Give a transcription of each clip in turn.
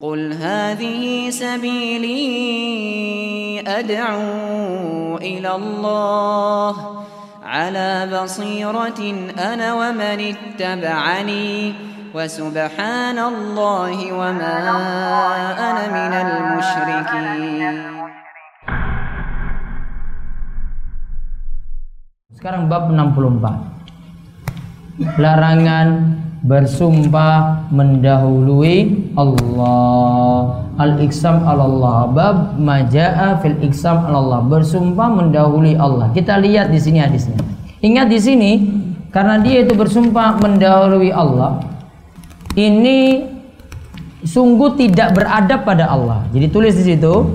قل هذه سبيلي أدعو إلى الله على بصيرة أنا ومن اتبعني وسبحان الله وما أنا من المشركين Sekarang bab 64. Larangan bersumpah mendahului Allah. Al-iksam Allah. Bab majaa fil iksam Allah. Bersumpah mendahului Allah. Kita lihat di sini hadisnya. Ingat di sini karena dia itu bersumpah mendahului Allah. Ini sungguh tidak beradab pada Allah. Jadi tulis di situ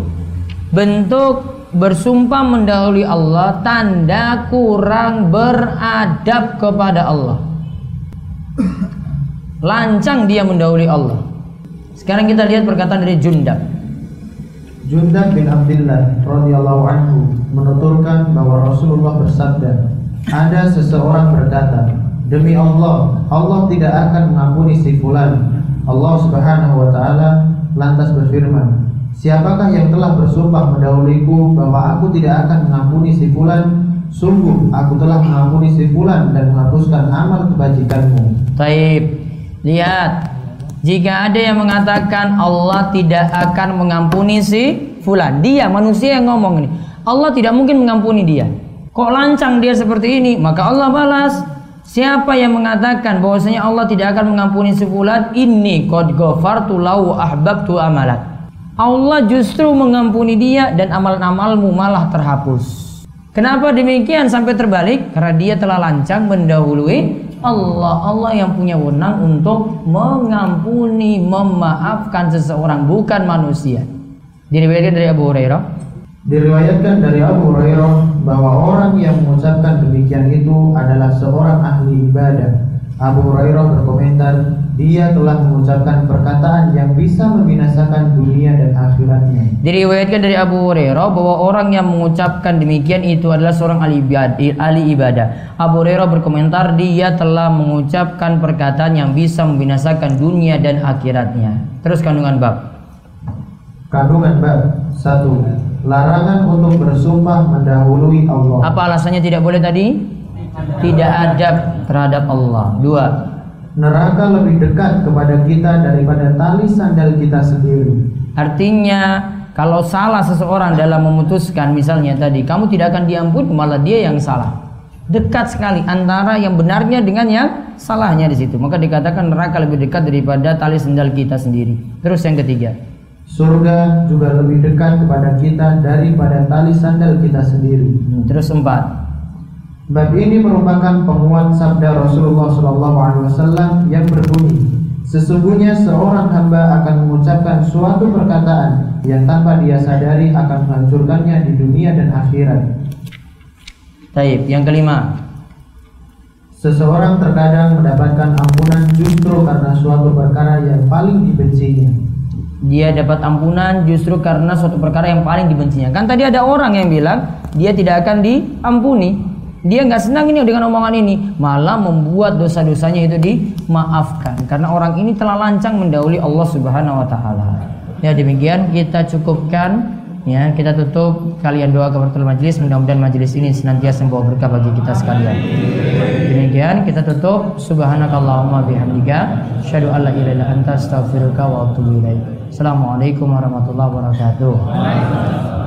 bentuk bersumpah mendahului Allah tanda kurang beradab kepada Allah. Lancang dia mendahului Allah. Sekarang kita lihat perkataan dari Jundab. Jundab bin Abdullah radhiyallahu anhu menuturkan bahwa Rasulullah bersabda, ada seseorang berkata, demi Allah, Allah tidak akan mengampuni si fulan. Allah Subhanahu wa taala lantas berfirman, Siapakah yang telah bersumpah mendahuliku bahwa aku tidak akan mengampuni si fulan? Sungguh aku telah mengampuni si fulan dan menghapuskan amal kebajikanmu. Taib. Lihat. Jika ada yang mengatakan Allah tidak akan mengampuni si fulan, dia manusia yang ngomong ini. Allah tidak mungkin mengampuni dia. Kok lancang dia seperti ini? Maka Allah balas. Siapa yang mengatakan bahwasanya Allah tidak akan mengampuni si fulan? Ini qad ghafartu lahu ahbabtu amalat. Allah justru mengampuni dia dan amal-amalmu malah terhapus. Kenapa demikian sampai terbalik? Karena dia telah lancang mendahului Allah. Allah yang punya wewenang untuk mengampuni, memaafkan seseorang, bukan manusia. Diriwayatkan dari Abu Hurairah. Diriwayatkan dari Abu Hurairah bahwa orang yang mengucapkan demikian itu adalah seorang ahli ibadah. Abu Hurairah berkomentar, dia telah mengucapkan perkataan yang bisa membinasakan dunia dan akhiratnya. Diriwayatkan dari Abu Hurairah bahwa orang yang mengucapkan demikian itu adalah seorang ahli ibadah. Ahli ibadah. Abu Hurairah berkomentar, dia telah mengucapkan perkataan yang bisa membinasakan dunia dan akhiratnya. Terus kandungan bab. Kandungan bab satu Larangan untuk bersumpah mendahului Allah. Apa alasannya tidak boleh tadi? Tidak adab terhadap Allah. Dua. Neraka lebih dekat kepada kita daripada tali sandal kita sendiri. Artinya kalau salah seseorang dalam memutuskan misalnya tadi kamu tidak akan diampuni malah dia yang salah. Dekat sekali antara yang benarnya dengan yang salahnya di situ. Maka dikatakan neraka lebih dekat daripada tali sandal kita sendiri. Terus yang ketiga. Surga juga lebih dekat kepada kita daripada tali sandal kita sendiri. Hmm, Terus empat. Bab ini merupakan penguat sabda Rasulullah SAW yang berbunyi, Sesungguhnya seorang hamba akan mengucapkan suatu perkataan yang tanpa dia sadari akan menghancurkannya di dunia dan akhirat. Taib. Yang kelima. Seseorang terkadang mendapatkan ampunan justru karena suatu perkara yang paling dibencinya. Dia dapat ampunan justru karena suatu perkara yang paling dibencinya. Kan tadi ada orang yang bilang dia tidak akan diampuni. Dia nggak senang ini dengan omongan ini, malah membuat dosa-dosanya itu dimaafkan. Karena orang ini telah lancang mendahului Allah Subhanahu wa taala. Ya demikian. Kita cukupkan. Ya kita tutup. Kalian doa kepada majelis mudah-mudahan majelis ini senantiasa membawa berkah bagi kita sekalian. Demikian. Kita tutup. Subhanakallahumma bihamdika. Asyhadu alla ilaha anta astaghfiruka wa atubu ilaik. Assalamualaikum warahmatullahi wabarakatuh.